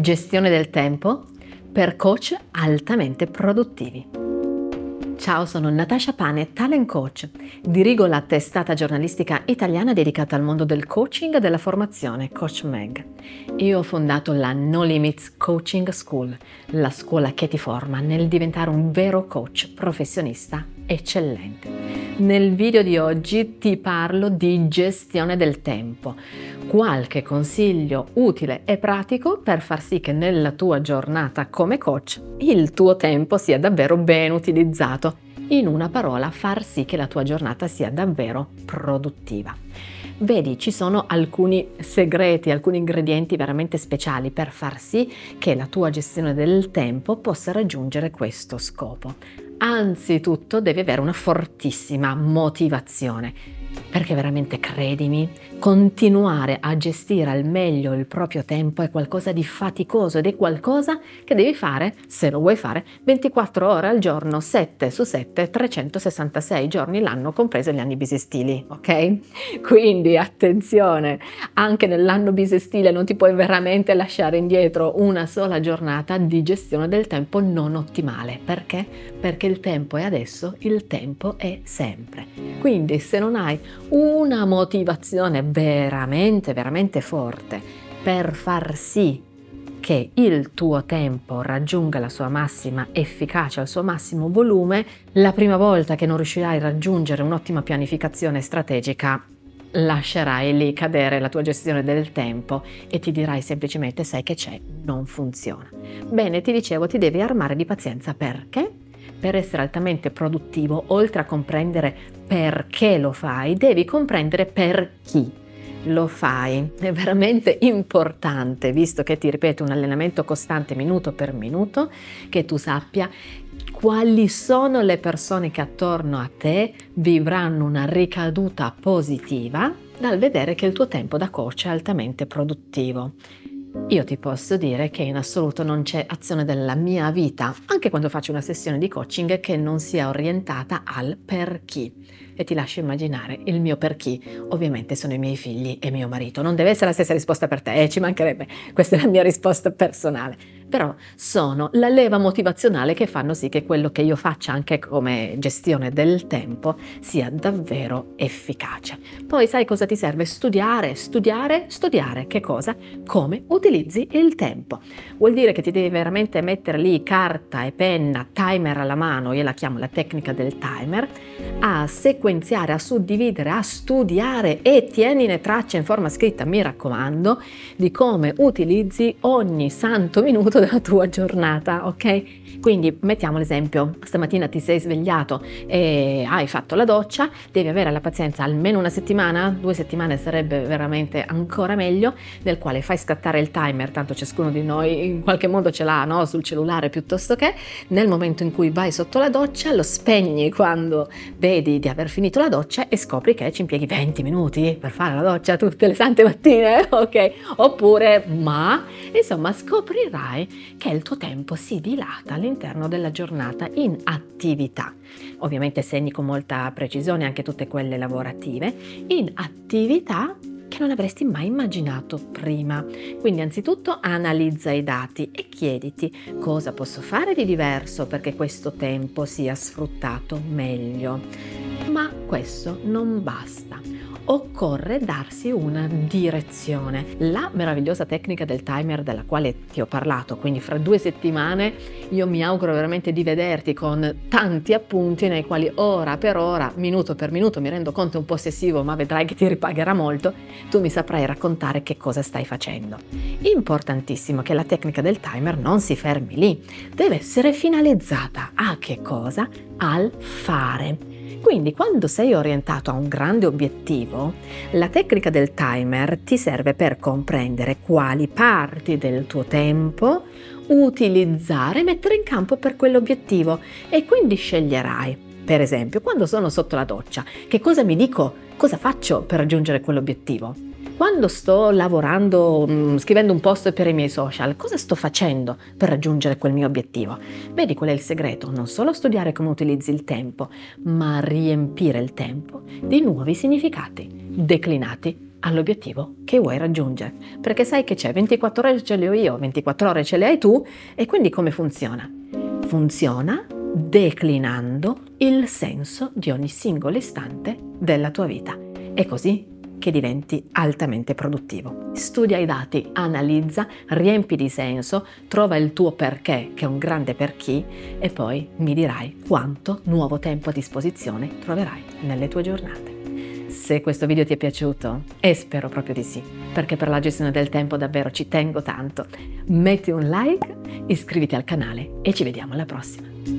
Gestione del tempo per coach altamente produttivi. Ciao, sono Natasha Pane, talent coach. Dirigo la testata giornalistica italiana dedicata al mondo del coaching e della formazione, Coach Meg. Io ho fondato la No Limits Coaching School, la scuola che ti forma nel diventare un vero coach professionista eccellente. Nel video di oggi ti parlo di gestione del tempo, qualche consiglio utile e pratico per far sì che nella tua giornata come coach il tuo tempo sia davvero ben utilizzato. In una parola, far sì che la tua giornata sia davvero produttiva. Vedi, ci sono alcuni segreti, alcuni ingredienti veramente speciali per far sì che la tua gestione del tempo possa raggiungere questo scopo. Anzitutto devi avere una fortissima motivazione perché veramente credimi, continuare a gestire al meglio il proprio tempo è qualcosa di faticoso ed è qualcosa che devi fare, se lo vuoi fare, 24 ore al giorno, 7 su 7, 366 giorni l'anno, compreso gli anni bisestili, ok? Quindi attenzione, anche nell'anno bisestile non ti puoi veramente lasciare indietro una sola giornata di gestione del tempo non ottimale. Perché? Perché il tempo è adesso, il tempo è sempre. Quindi se non hai una motivazione veramente, veramente forte per far sì che il tuo tempo raggiunga la sua massima efficacia, il suo massimo volume, la prima volta che non riuscirai a raggiungere un'ottima pianificazione strategica, lascerai lì cadere la tua gestione del tempo e ti dirai semplicemente sai che c'è, non funziona. Bene, ti dicevo, ti devi armare di pazienza perché? Per essere altamente produttivo, oltre a comprendere perché lo fai, devi comprendere per chi lo fai. È veramente importante, visto che ti ripeto un allenamento costante minuto per minuto, che tu sappia quali sono le persone che attorno a te vivranno una ricaduta positiva dal vedere che il tuo tempo da coach è altamente produttivo. Io ti posso dire che in assoluto non c'è azione della mia vita, anche quando faccio una sessione di coaching, che non sia orientata al per chi. E ti lascio immaginare il mio per chi. Ovviamente sono i miei figli e mio marito. Non deve essere la stessa risposta per te, eh, ci mancherebbe. Questa è la mia risposta personale però sono la leva motivazionale che fanno sì che quello che io faccia anche come gestione del tempo sia davvero efficace. Poi sai cosa ti serve? Studiare, studiare, studiare. Che cosa? Come utilizzi il tempo. Vuol dire che ti devi veramente mettere lì carta e penna, timer alla mano, io la chiamo la tecnica del timer, a sequenziare, a suddividere, a studiare e tienine traccia in forma scritta, mi raccomando, di come utilizzi ogni santo minuto resto della tua giornata, ok? Quindi mettiamo l'esempio, stamattina ti sei svegliato e hai fatto la doccia, devi avere la pazienza almeno una settimana, due settimane sarebbe veramente ancora meglio, nel quale fai scattare il timer, tanto ciascuno di noi in qualche modo ce l'ha no? sul cellulare piuttosto che, nel momento in cui vai sotto la doccia lo spegni quando vedi di aver finito la doccia e scopri che ci impieghi 20 minuti per fare la doccia tutte le sante mattine, ok? Oppure, ma insomma scoprirai che il tuo tempo si dilata all'interno della giornata in attività. Ovviamente segni con molta precisione anche tutte quelle lavorative, in attività che non avresti mai immaginato prima. Quindi anzitutto analizza i dati e chiediti cosa posso fare di diverso perché questo tempo sia sfruttato meglio. Ma questo non basta occorre darsi una direzione. La meravigliosa tecnica del timer della quale ti ho parlato, quindi fra due settimane io mi auguro veramente di vederti con tanti appunti nei quali ora per ora, minuto per minuto, mi rendo conto un po' ossessivo, ma vedrai che ti ripagherà molto, tu mi saprai raccontare che cosa stai facendo. Importantissimo che la tecnica del timer non si fermi lì, deve essere finalizzata a che cosa? Al fare. Quindi quando sei orientato a un grande obiettivo, la tecnica del timer ti serve per comprendere quali parti del tuo tempo utilizzare e mettere in campo per quell'obiettivo e quindi sceglierai. Per esempio, quando sono sotto la doccia, che cosa mi dico? Cosa faccio per raggiungere quell'obiettivo? Quando sto lavorando, mm, scrivendo un post per i miei social, cosa sto facendo per raggiungere quel mio obiettivo? Vedi qual è il segreto? Non solo studiare come utilizzi il tempo, ma riempire il tempo di nuovi significati, declinati all'obiettivo che vuoi raggiungere. Perché sai che c'è 24 ore ce le ho io, 24 ore ce le hai tu e quindi come funziona? Funziona declinando il senso di ogni singolo istante della tua vita. E così che diventi altamente produttivo. Studia i dati, analizza, riempi di senso, trova il tuo perché, che è un grande per chi, e poi mi dirai quanto nuovo tempo a disposizione troverai nelle tue giornate. Se questo video ti è piaciuto, e spero proprio di sì, perché per la gestione del tempo davvero ci tengo tanto, metti un like, iscriviti al canale e ci vediamo alla prossima.